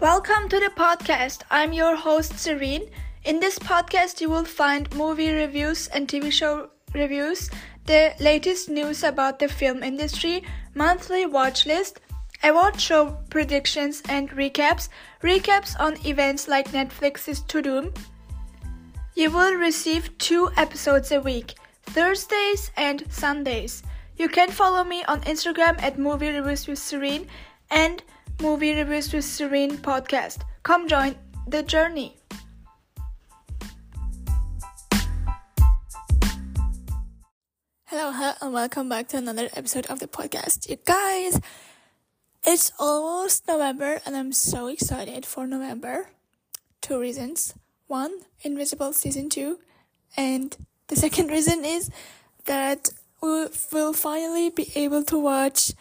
Welcome to the podcast. I'm your host, Ceren. In this podcast, you will find movie reviews and TV show reviews, the latest news about the film industry, monthly watch list, award show predictions and recaps, recaps on events like Netflix's Tudum. You will receive two episodes a week, Thursdays and Sundays. You can follow me on Instagram at Movie Reviews with Ceren and Movie Reviews with Ceren podcast. Come join the journey. Hello, hello, and welcome back to another episode of the podcast. You guys, it's almost November, and I'm so excited for November. Two reasons. One, Invincible Season 2, and the second reason is that we will finally be able to watch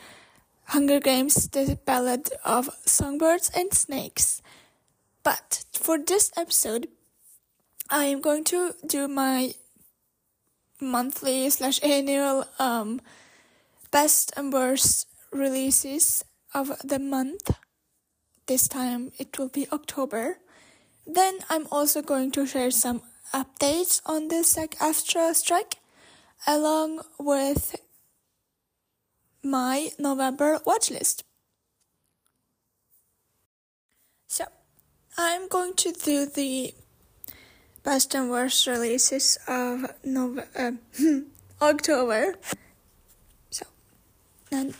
Hunger Games, The Ballad of Songbirds and Snakes. But for this episode, I am going to do my monthly slash annual um, best and worst releases of the month. This time it will be October. Then I'm also going to share some updates on the SAG-AFTRA strike along with my November watch list. So, I'm going to do the best and worst releases of November, uh, October. So, and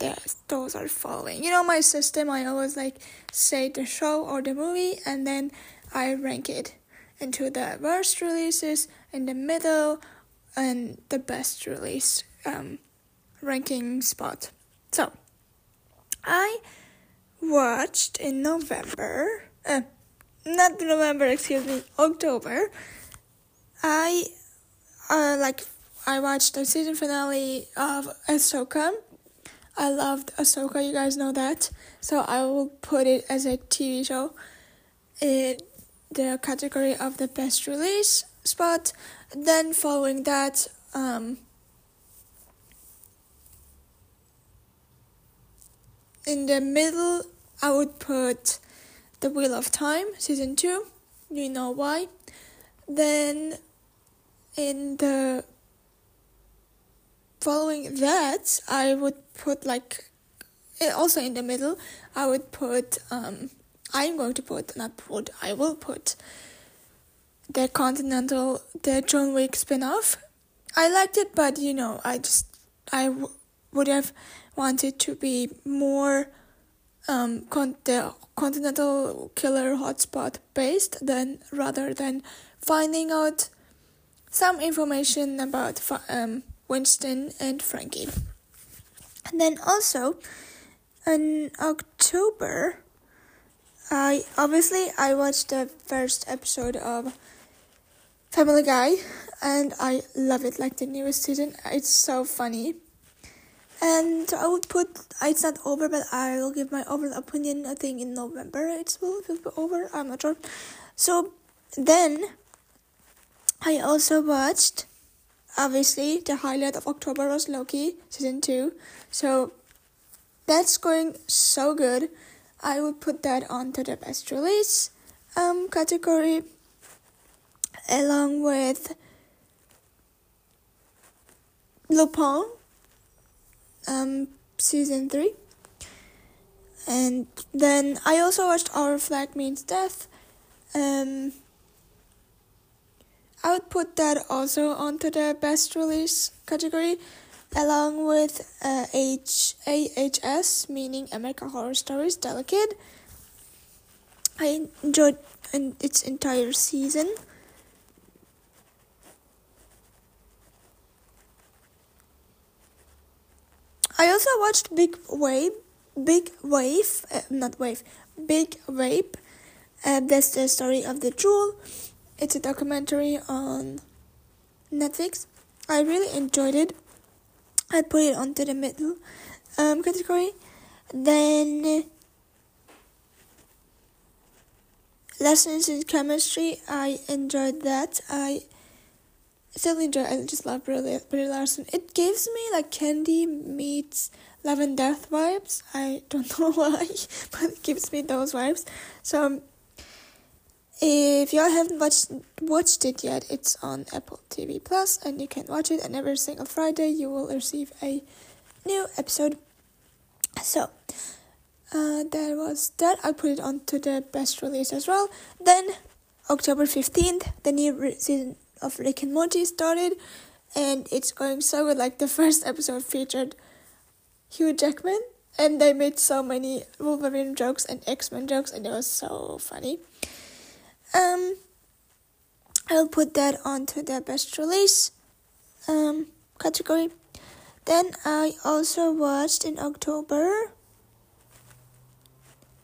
those are following. You know my system. I always like say the show or the movie, and then I rank it into the worst releases in the middle and the best release um, ranking spot. So, I watched in November, uh, not November, excuse me, October. I uh, like I watched the season finale of Ahsoka. I loved Ahsoka, you guys know that. So I will put it as a TV show. in the category of the best release spot. Then following that, um, in the middle, I would put The Wheel of Time season two. You know why? Then in the following that, I would put like also in the middle, I would put um I'm going to put, not put, I will put the Continental, the John Wick spin off. I liked it, but you know, I just, I w- would have wanted to be more um, con- the Continental Killer Hotspot based than rather than finding out some information about um, Winston and Frankie. And then also in October, I obviously I watched the first episode of Family Guy and I love it like the newest season. It's so funny. And I would put it's not over but I will give my overall opinion I think in November it will, will be over. I'm not sure. So then I also watched obviously the highlight of October was Loki season 2. So that's going so good. I would put that onto the best release um, category along with Lupin um, season 3 and then I also watched Our Flag Means Death um, I would put that also onto the best release category along with uh, H- AHS, meaning American Horror Stories Delicate. I enjoyed its entire season. I also watched Big Wave, Big Wave, uh, not Wave, Big Vape. Uh, that's the story of the Juul. It's a documentary on Netflix. I really enjoyed it. I put it onto the middle um, category. Then lessons in chemistry, I enjoyed that. I enjoy. I just love Brie, Brie Larson. It gives me like Candy meets Love and Death vibes. I don't know why, but it gives me those vibes. So if y'all haven't watched watched it yet, it's on Apple TV Plus, and you can watch it. And every single Friday, you will receive a new episode. So uh, that was that. I put it onto the best release as well. Then October fifteenth, the new re- season of Rick and Morty started, and it's going so good. Like the first episode featured Hugh Jackman, and they made so many Wolverine jokes and X Men jokes, and it was so funny. Um, I'll put that onto the best release um category. Then I also watched in October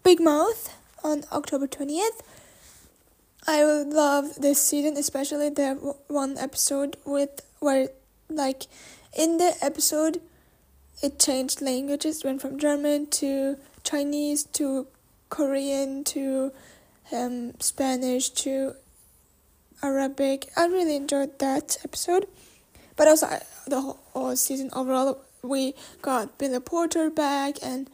Big Mouth on October 20th. I love this season, especially the one episode with where, like, in the episode, it changed languages, went from German to Chinese to Korean to um, Spanish to Arabic. I really enjoyed that episode, but also the whole, whole season overall. We got Billy Porter back and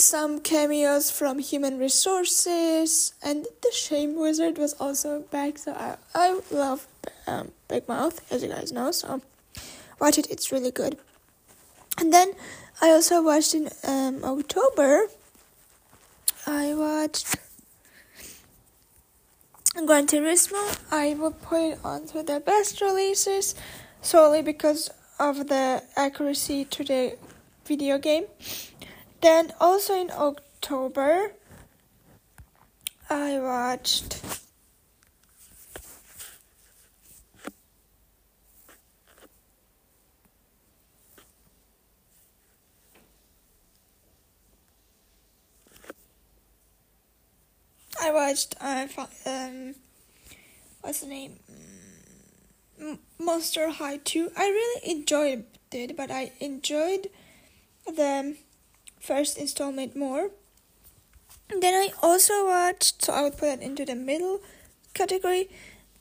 some cameos from Human Resources, and the Shame Wizard was also back. So I I love um, Big Mouth, as you guys know. So watch it; it's really good. And then I also watched in um, October. I watched Gran Turismo. I will put it onto the best releases solely because of the accuracy to the video game. Then also in October, I watched. I watched uh, um, what's the name? Monster High 2. I really enjoyed it, but I enjoyed the first installment more. Then I also watched, so I would put it into the middle category.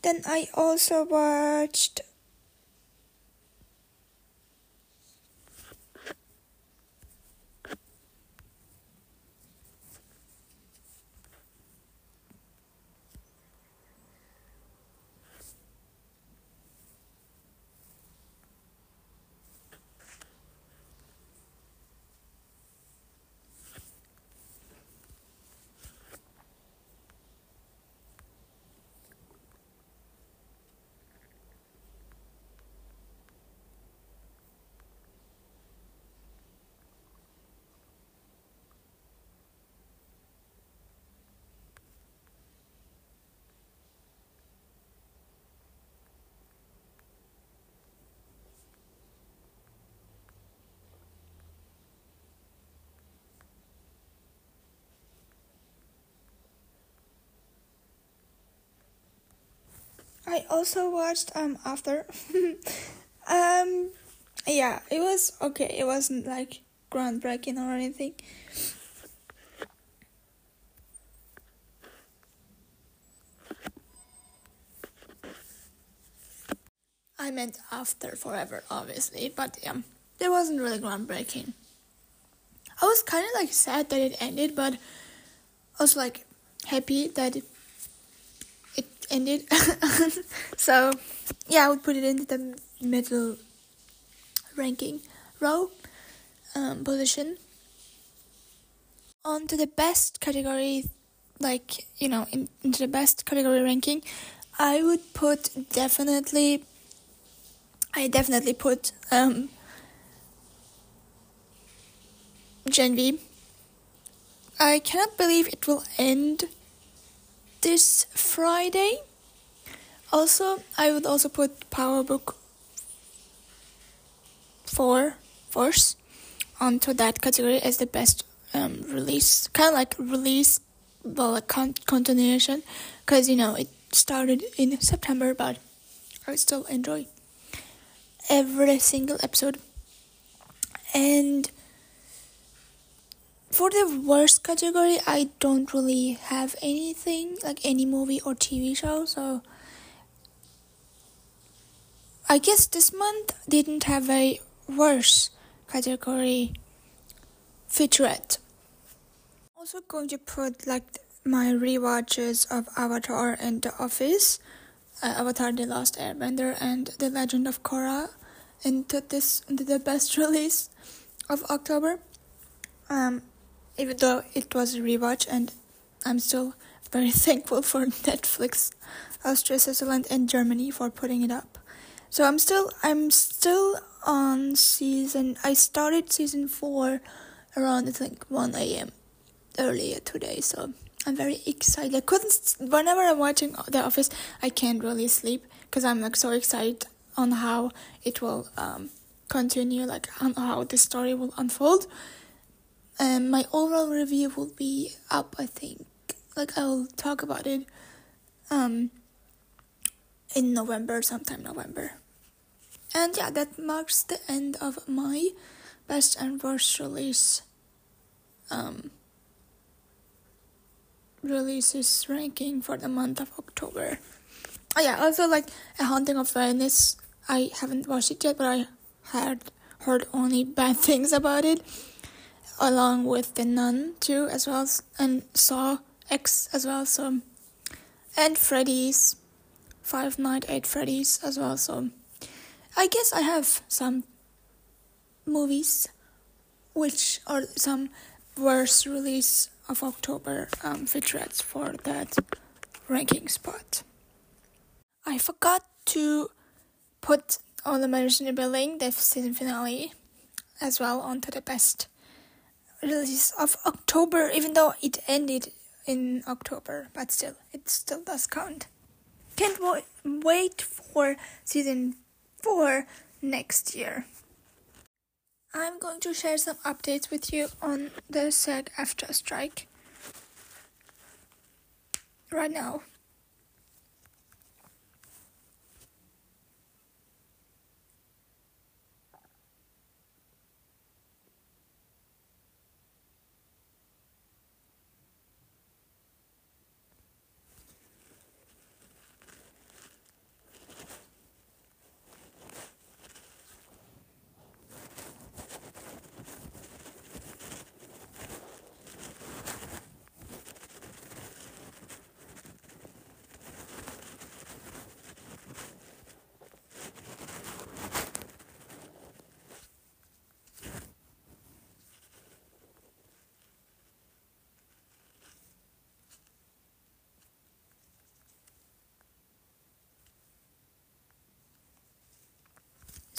Then I also watched I also watched um after. Um yeah it was okay. It wasn't like groundbreaking or anything. I meant after forever obviously but yeah it wasn't really groundbreaking. I was kind of like sad that it ended but I was like happy that it ended. so yeah, I would put it into the middle ranking row um, position. On to the best category, like you know, in, into the best category ranking, I would put definitely. I definitely put um, Gen V. I cannot believe it will end this Friday. Also, I would also put Power Book 4 Force onto that category as the best um, release, kind of like release, well, like con- continuation, because you know it started in September, but I still enjoy every single episode. And for the worst category, I don't really have anything like any movie or TV show, so I guess this month didn't have a worse category featurette. Also going to put like my rewatches of Avatar and The Office, uh, Avatar: The Last Airbender, and The Legend of Korra into this into the best release of October. Um, even though it was a rewatch, and I'm still very thankful for Netflix, Austria, Switzerland, and Germany for putting it up. So I'm still I'm still on season. I started season four around I think one a.m. earlier today. So I'm very excited. I couldn't. Whenever I'm watching The Office, I can't really sleep because I'm like so excited on how it will um, continue, like on how the story will unfold. Um, my overall review will be up. I think. Like I'll talk about it. Um, in November, sometime November. And yeah, that marks the end of my best and worst release um, releases ranking for the month of October. Oh yeah, also like a haunting of Venice. I haven't watched it yet, but I had heard only bad things about it, along with the Nun too, as well as and Saw X as well. So, and Freddy's, Five Night Eight Freddy's as well. So, I guess I have some movies, which are some worst release of October um, featurettes for that ranking spot. I forgot to put all the the Building, the season finale, as well onto the best release of October, even though it ended in October, but still, it still does count. Can't wo- wait for season 4 next year. I'm going to share some updates with you on the SAG AFTRA strike right now.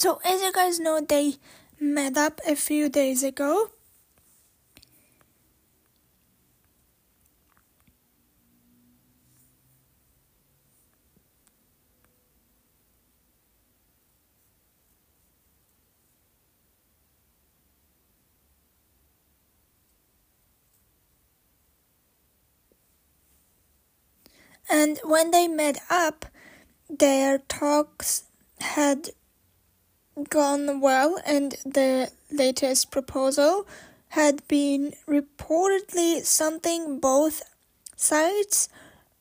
So, as you guys know, they met up a few days ago. And when they met up, their talks had gone well, and the latest proposal had been reportedly something both sides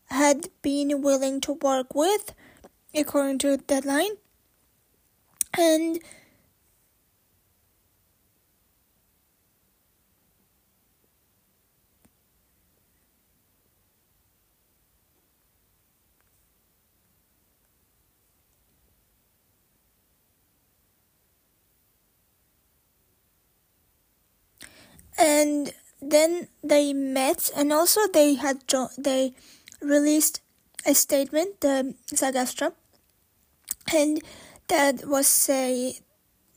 had been willing to work with, according to Deadline. And and then they met and also they had jo- they released a statement the SAG-AFTRA and that was saying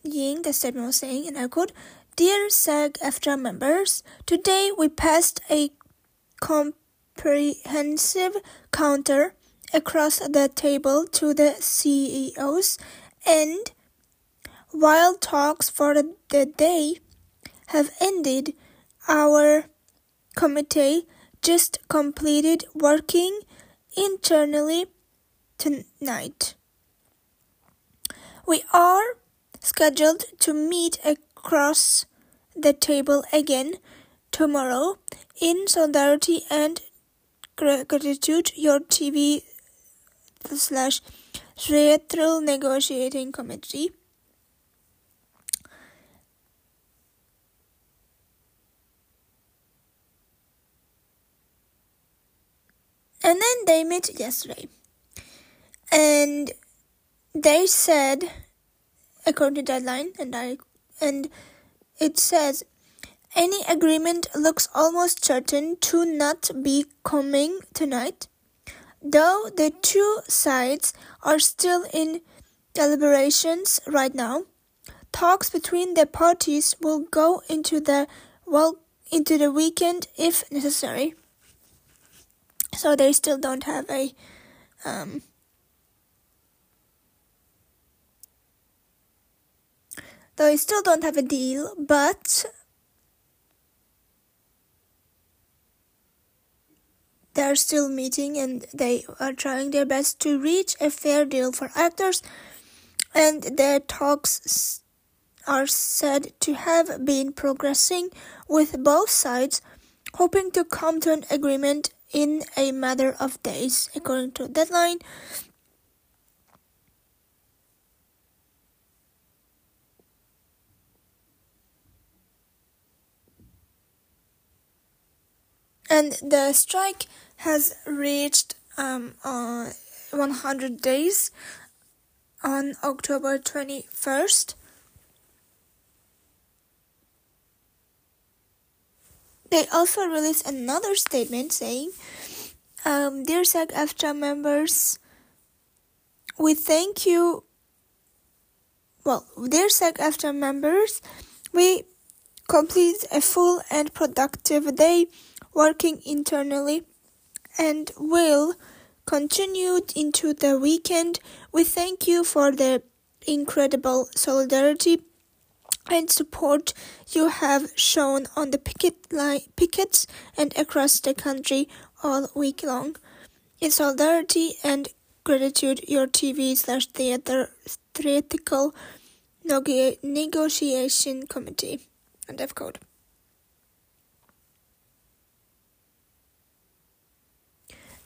the statement was saying and I quote Dear SAG-AFTRA members today we passed a comprehensive counter across the table to the CEOs and while talks for the day have ended. Our committee just completed working internally tonight. We are scheduled to meet across the table again tomorrow in solidarity and gratitude. Your TV slash Theatrical Negotiating Committee. And then they met yesterday. And they said, according to deadline, and I and it says any agreement looks almost certain to not be coming tonight, though the two sides are still in deliberations right now. Talks between the parties will go into the well into the weekend if necessary. So they still don't have a um, They still don't have a deal, but they're still meeting and they are trying their best to reach a fair deal for actors. And their talks are said to have been progressing with both sides, hoping to come to an agreement in a matter of days, according to deadline. and the strike has reached um, uh, 100 days on October 21st. They also released another statement saying, um, Dear SAG AFTRA members, we thank you. Well, dear SAG AFTRA members, we complete a full and productive day working internally and will continue into the weekend. We thank you for the incredible solidarity and support you have shown on the picket line, pickets and across the country all week long. In solidarity and gratitude, your TV slash theater theatrical negotiation committee and F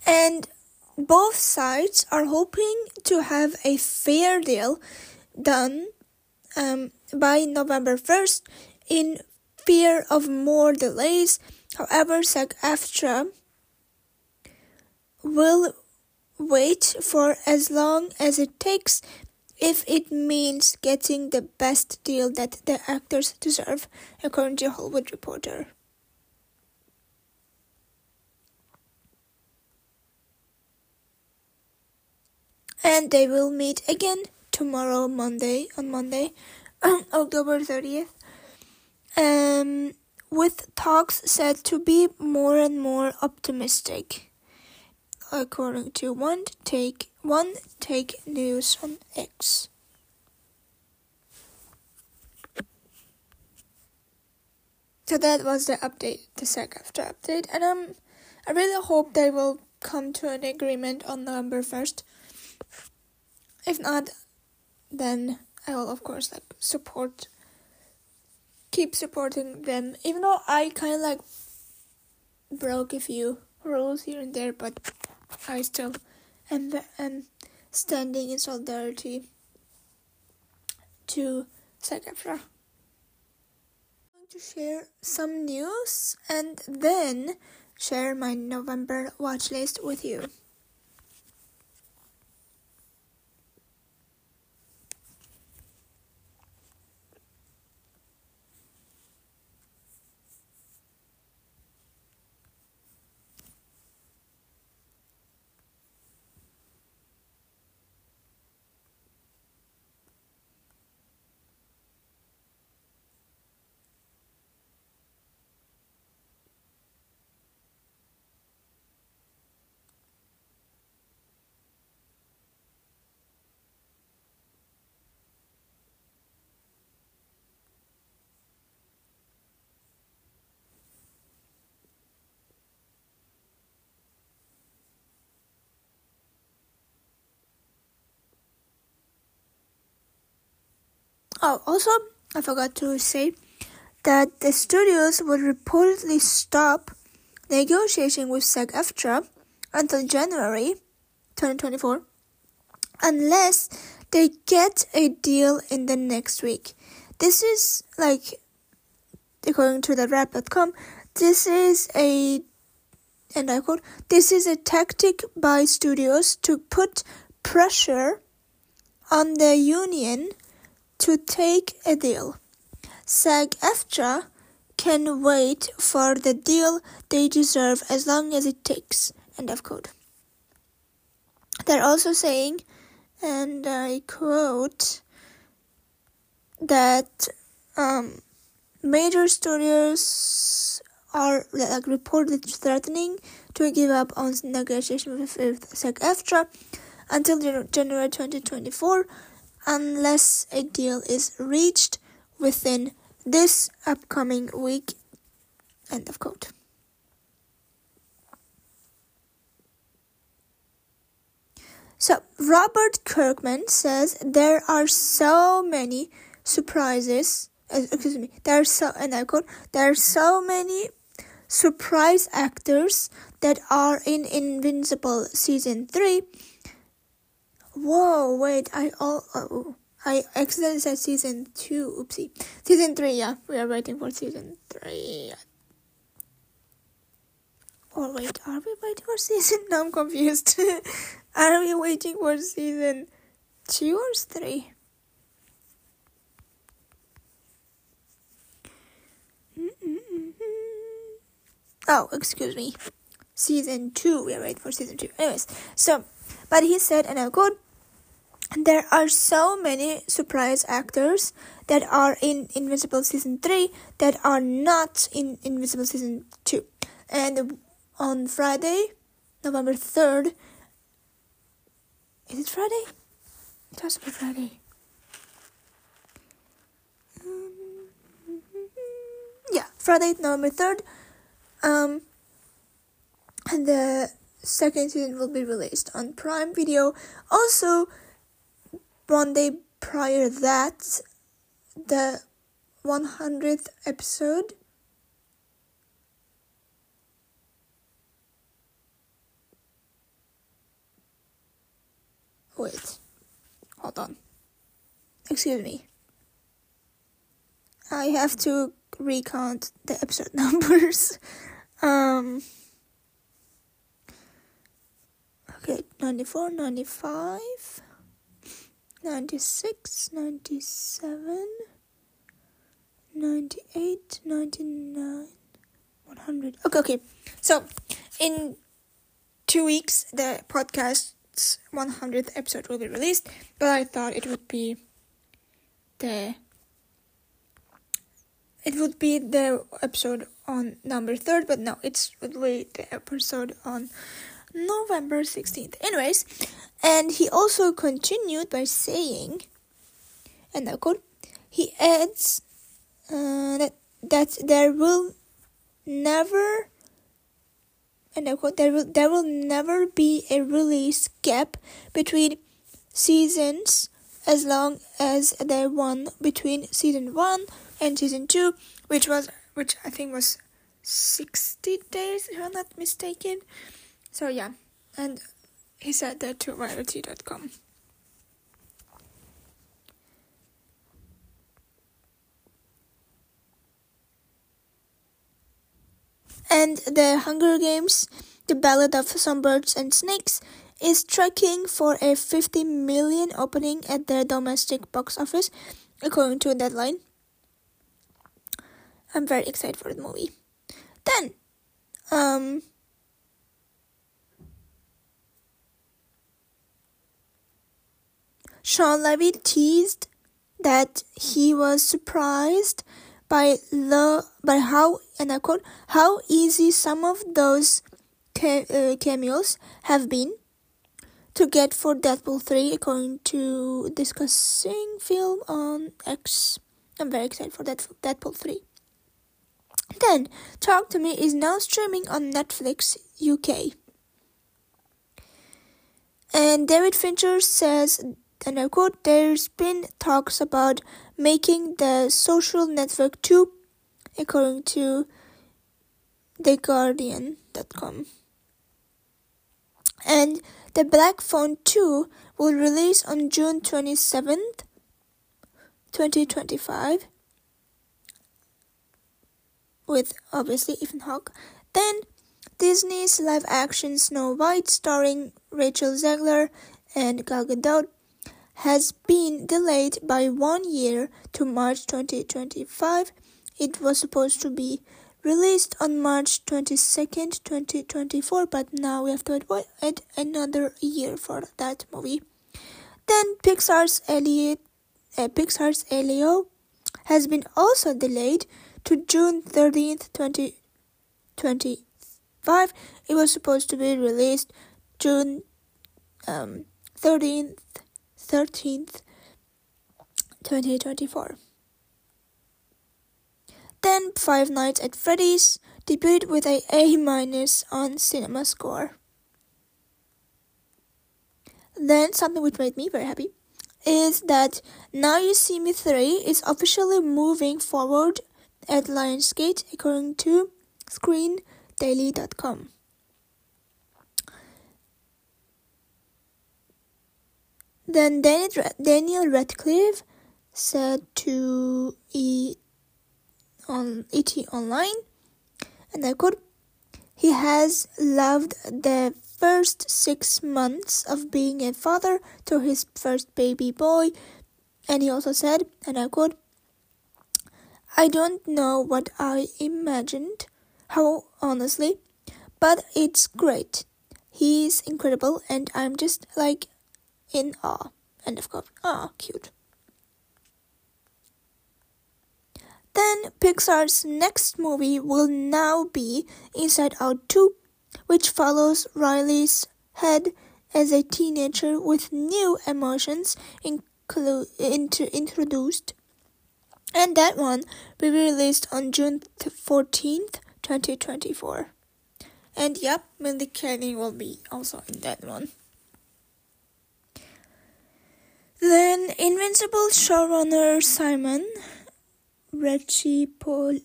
and both sides are hoping to have a fair deal done um, by November 1st in fear of more delays. However, SAG AFTRA will wait for as long as it takes if it means getting the best deal that the actors deserve, according to Hollywood Reporter. and they will meet again tomorrow Monday on Monday October 30th um with talks said to be more and more optimistic according to one take one take news on X. So that was the update the SAG AFTRA update and um I really hope they will come to an agreement on November 1st if not, then I will of course like support, keep supporting them. Even though I kind of like broke a few rules here and there, but I still am am standing in solidarity to AFTRA. I'm going to share some news and then share my November watch list with you. Oh, also, I forgot to say that the studios will reportedly stop negotiation with SAG AFTRA until January 2024 unless they get a deal in the next week. This is like, according to the wrap.com, this is a, and I quote, this is a tactic by studios to put pressure on the union to take a deal. SAG AFTRA can wait for the deal they deserve as long as it takes. End of quote. They're also saying, and I quote, that um, major studios are like reported threatening to give up on negotiation with, with SAG-AFTRA until January 2024 unless a deal is reached within this upcoming week. End of quote. So, Robert Kirkman says there are so many surprises. Uh, excuse me. There are so, and I quote, there are so many surprise actors that are in Invincible season three. Whoa, wait, I all oh, uh, I accidentally said season two. Oopsie, season three. Yeah, we are waiting for season three. Or wait, are we waiting for season? No, I'm confused. are we waiting for season two or three? Oh, excuse me. Season 2. We are waiting for season 2. Anyways, so, but he said, and I quote, there are so many surprise actors that are in Invincible season 3 that are not in Invincible season 2. And on Friday, November 3rd, is it Friday? It has to be Friday. Yeah, Friday, November 3rd, um, and the second season will be released on Prime Video. Also, one day prior that, the 100th episode. Wait, hold on. Excuse me. I have to recount the episode numbers. um, okay, 94, 95, 96, 97, 98, 99, 100. Okay, okay. So, in two weeks, the podcast's 100th episode will be released, but I thought it would be the it would be the episode on number third, but no, it's be the episode on November 16th. Anyways, and he also continued by saying, and I quote, he adds uh, that that there will never and I quote there will there will never be a release gap between seasons as long as there one between season one and season two, which was which I think was sixty days if I'm not mistaken. So yeah, and he said that to Variety.com. And the Hunger Games, The Ballad of Songbirds and Snakes, is tracking for a 50 million opening at the domestic box office, according to a Deadline. I'm very excited for the movie. Then, um, Shawn Levy teased that he was surprised by the by how and I quote how easy some of those ca- uh, cameos have been to get for Deadpool 3 according to discussing film on X. I'm very excited for that Deadpool 3. Then, Talk to Me is now streaming on Netflix UK. And David Fincher says, and I quote, there's been talks about making the social network 2, according to TheGuardian.com. And the Black Phone 2 will release on June 27th, 2025, with obviously Ethan Hawke. Then Disney's live action Snow White, starring Rachel Zegler and Gal Gadot, has been delayed by one year to March 2025. It was supposed to be released on March 22nd, 2024, but now we have to wait another year for that movie. Then Pixar's Elliot, uh, Pixar's Elio has been also delayed to June 13th, 2025. It was supposed to be released June um, 13th, 13th, 2024. Then Five Nights at Freddy's debuted with a A minus on Cinema Score. Then something which made me very happy is that Now You See Me 3 is officially moving forward at Lionsgate according to Screen Then Daniel Radcliffe said to E on ET Online, and I quote, he has loved the first six months of being a father to his first baby boy, and he also said, and I quote, I don't know what I imagined how honestly, but it's great. He's incredible, and I'm just like in awe. End of quote. Ah, cute. Then Pixar's next movie will now be Inside Out 2, which follows Riley's head as a teenager with new emotions inclu- into, introduced. And that one will be released on June 14th 2024. And yep, Mindy Kaling will be also in that one. Then Invincible showrunner Simon Rechipo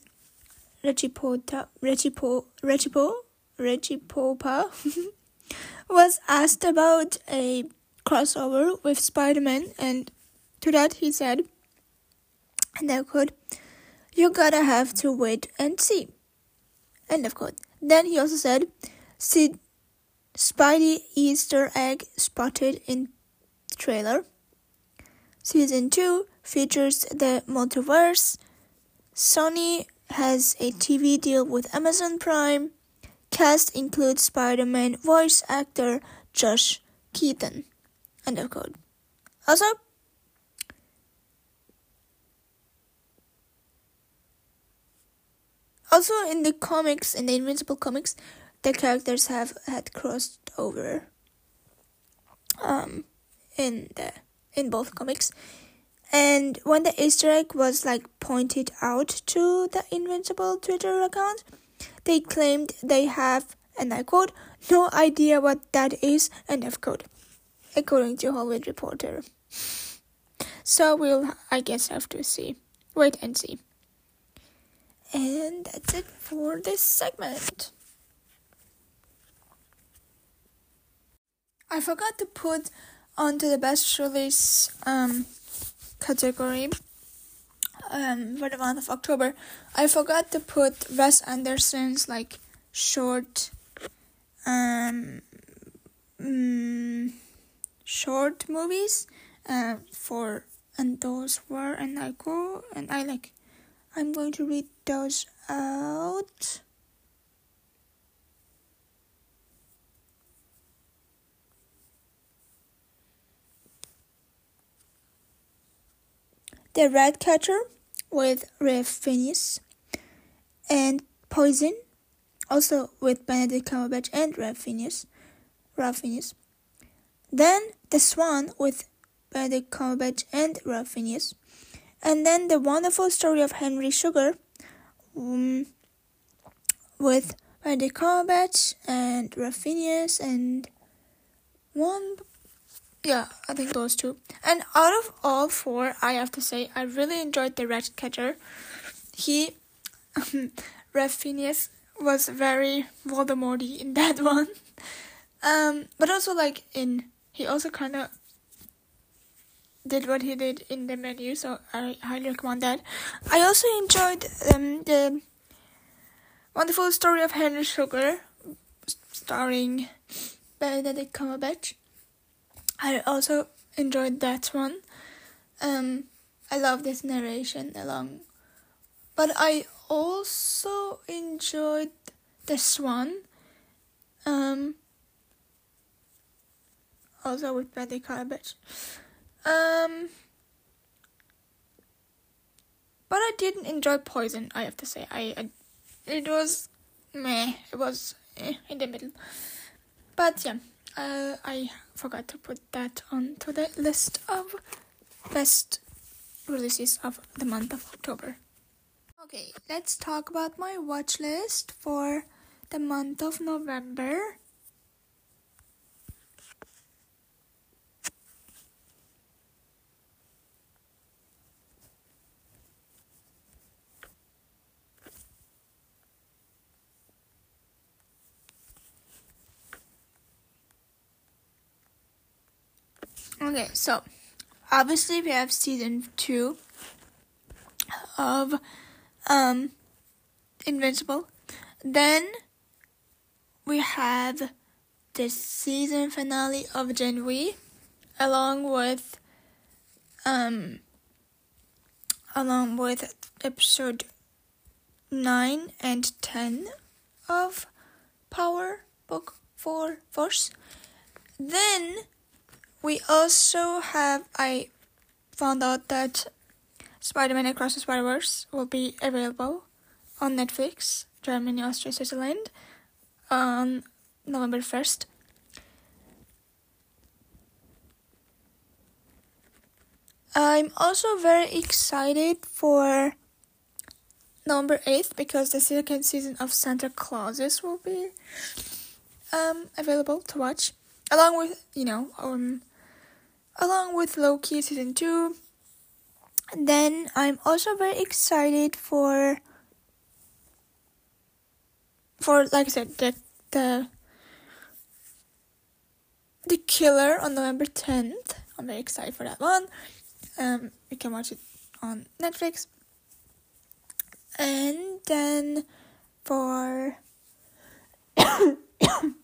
Rechipota Rechipo Rechipo Rechipopa was asked about a crossover with Spider-Man and to that he said and I quote you gotta have to wait and see. End of quote. Then he also said, "See, Spidey Easter egg spotted in trailer. Season 2 features the multiverse. Sony has a TV deal with Amazon Prime. Cast includes Spider Man voice actor Josh Keaton. End of quote. Also, Also, in the comics, in the Invincible comics, the characters have had crossed over. Um, in the in both comics, and when the Easter egg was like pointed out to the Invincible Twitter account, they claimed they have, and I quote, no idea what that is, end of quote, according to Hollywood Reporter. So we'll, I guess, have to see, wait and see. And that's it for this segment. I forgot to put onto the best release um, category um, for the month of October. I forgot to put Wes Anderson's like short um mm, short movies uh, for and those were and I go and I like I'm going to read those out. The Rat Catcher with Ralph Fiennes and Poison, also with Benedict Cumberbatch and Ralph Fiennes. Ralph Fiennes. Then The Swan with Benedict Cumberbatch and Ralph Fiennes. And then the wonderful story of Henry Sugar um, with Benedict Cumberbatch and Ralph Fiennes and one yeah, I think those two. And out of all four, I have to say I really enjoyed the Ratcatcher. He um, Ralph Fiennes was very Voldemorty in that one. Um, but also like in he also kind of did what he did in the menu, so I highly recommend that. I also enjoyed um, the wonderful story of Henry Sugar, starring Benedict Cumberbatch. I also enjoyed that one. Um, I love this narration along, but I also enjoyed this one. Um, also with Benedict Cumberbatch. Um, but I didn't enjoy Poison. I have to say, I, I it was meh. It was eh, in the middle. But yeah, uh, I forgot to put that onto the list of best releases of the month of October. Okay, let's talk about my watch list for the month of November. Okay, so obviously we have season two of um Invincible. Then we have the season finale of Gen V along with um along with episode 9 and 10 of Power Book 4 Force. Then we also have I found out that Spider-Man Across the Spider-Verse will be available on Netflix, Germany, Austria, Switzerland on November 1st. I'm also very excited for November 8th because the second season of Santa Clauses will be um, available to watch along with, you know, um, along with Loki season 2. And then I'm also very excited for for like I said the the the killer on November 10th. I'm very excited for that one. Um you can watch it on Netflix. And then for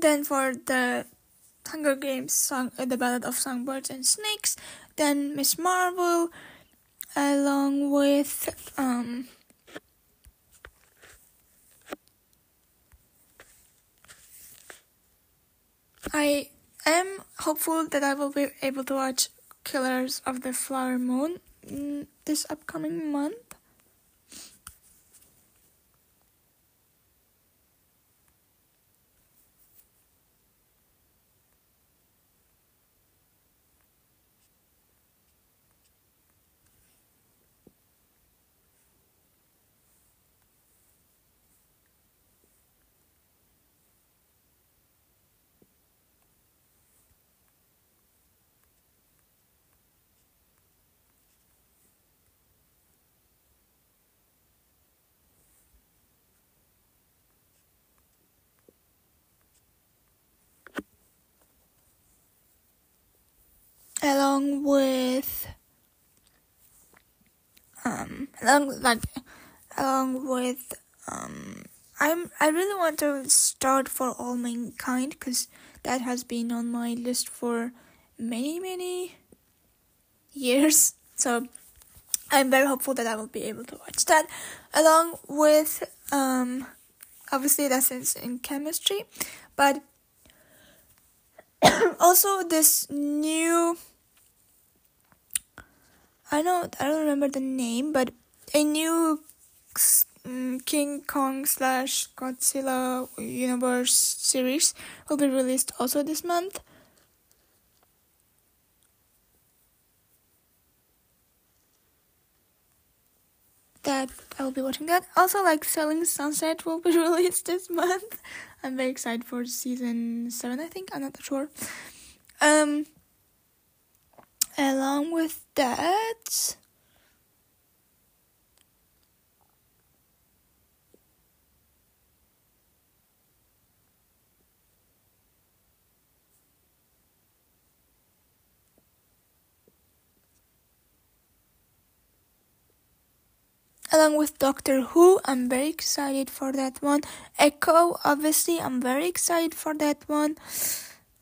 Then for the Hunger Games song, uh, the Ballad of Songbirds and Snakes. Then Miss Marvel, along with um. I am hopeful that I will be able to watch Killers of the Flower Moon mm, this upcoming month. Along with um along like along with um I'm I really want to start for all mankind because that has been on my list for many many years. So I'm very hopeful that I will be able to watch that. Along with um obviously lessons in chemistry but also this new I don't I don't remember the name, but a new mm, King Kong slash Godzilla universe series will be released also this month. That I will be watching that. Also, like Selling Sunset will be released this month. I'm very excited for season seven. I think I'm not sure. Um along with that, along with Doctor Who. I'm very excited for that one. Echo, obviously, I'm very excited for that one.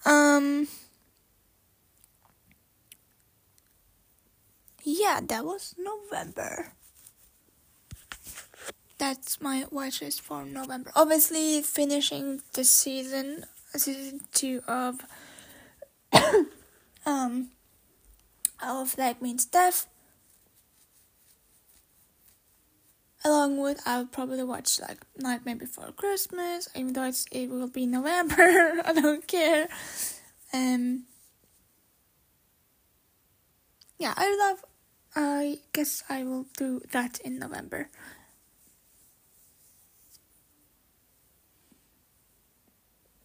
Um, yeah, that was November. That's my watch list for November. Obviously, finishing the season, season two of um of Flag Means Death along with I'll probably watch like Nightmare Before Christmas, even though it's it will be November. I don't care. Um. Yeah, I love. I guess I will do that in November.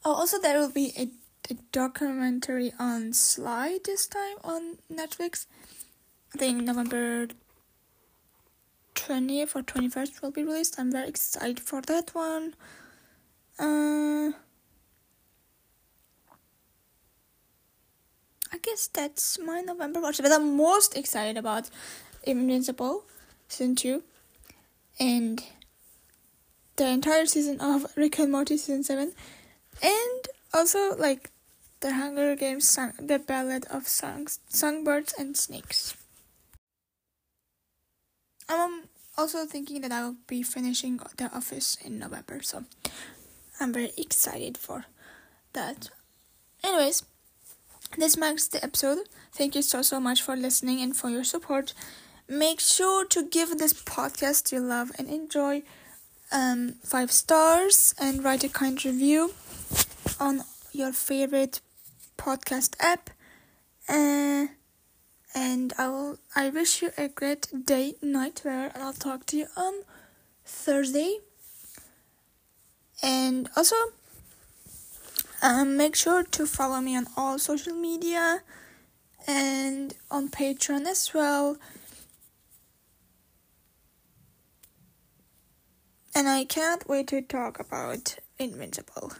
Oh, also there will be a, a documentary on Sly this time on Netflix. I think November 20th or 21st will be released. I'm very excited for that one. Uh, I guess that's my November watch, but I'm most excited about Invincible season 2 and the entire season of Rick and Morty season 7 and also like the Hunger Games song, the Ballad of Songs, Songbirds and Snakes. I'm um, also thinking that I will be finishing the office in November, so I'm very excited for that. Anyways, this marks the episode. Thank you so so much for listening and for your support. Make sure to give this podcast you love and enjoy um, five stars and write a kind review on your favorite podcast app. Uh, and I will I wish you a great day, night, where and I'll talk to you on Thursday. And also, um, make sure to follow me on all social media and on Patreon as well. And I can't wait to talk about Invincible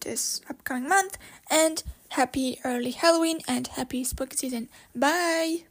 this upcoming month. And happy early Halloween and happy spooky season. Bye!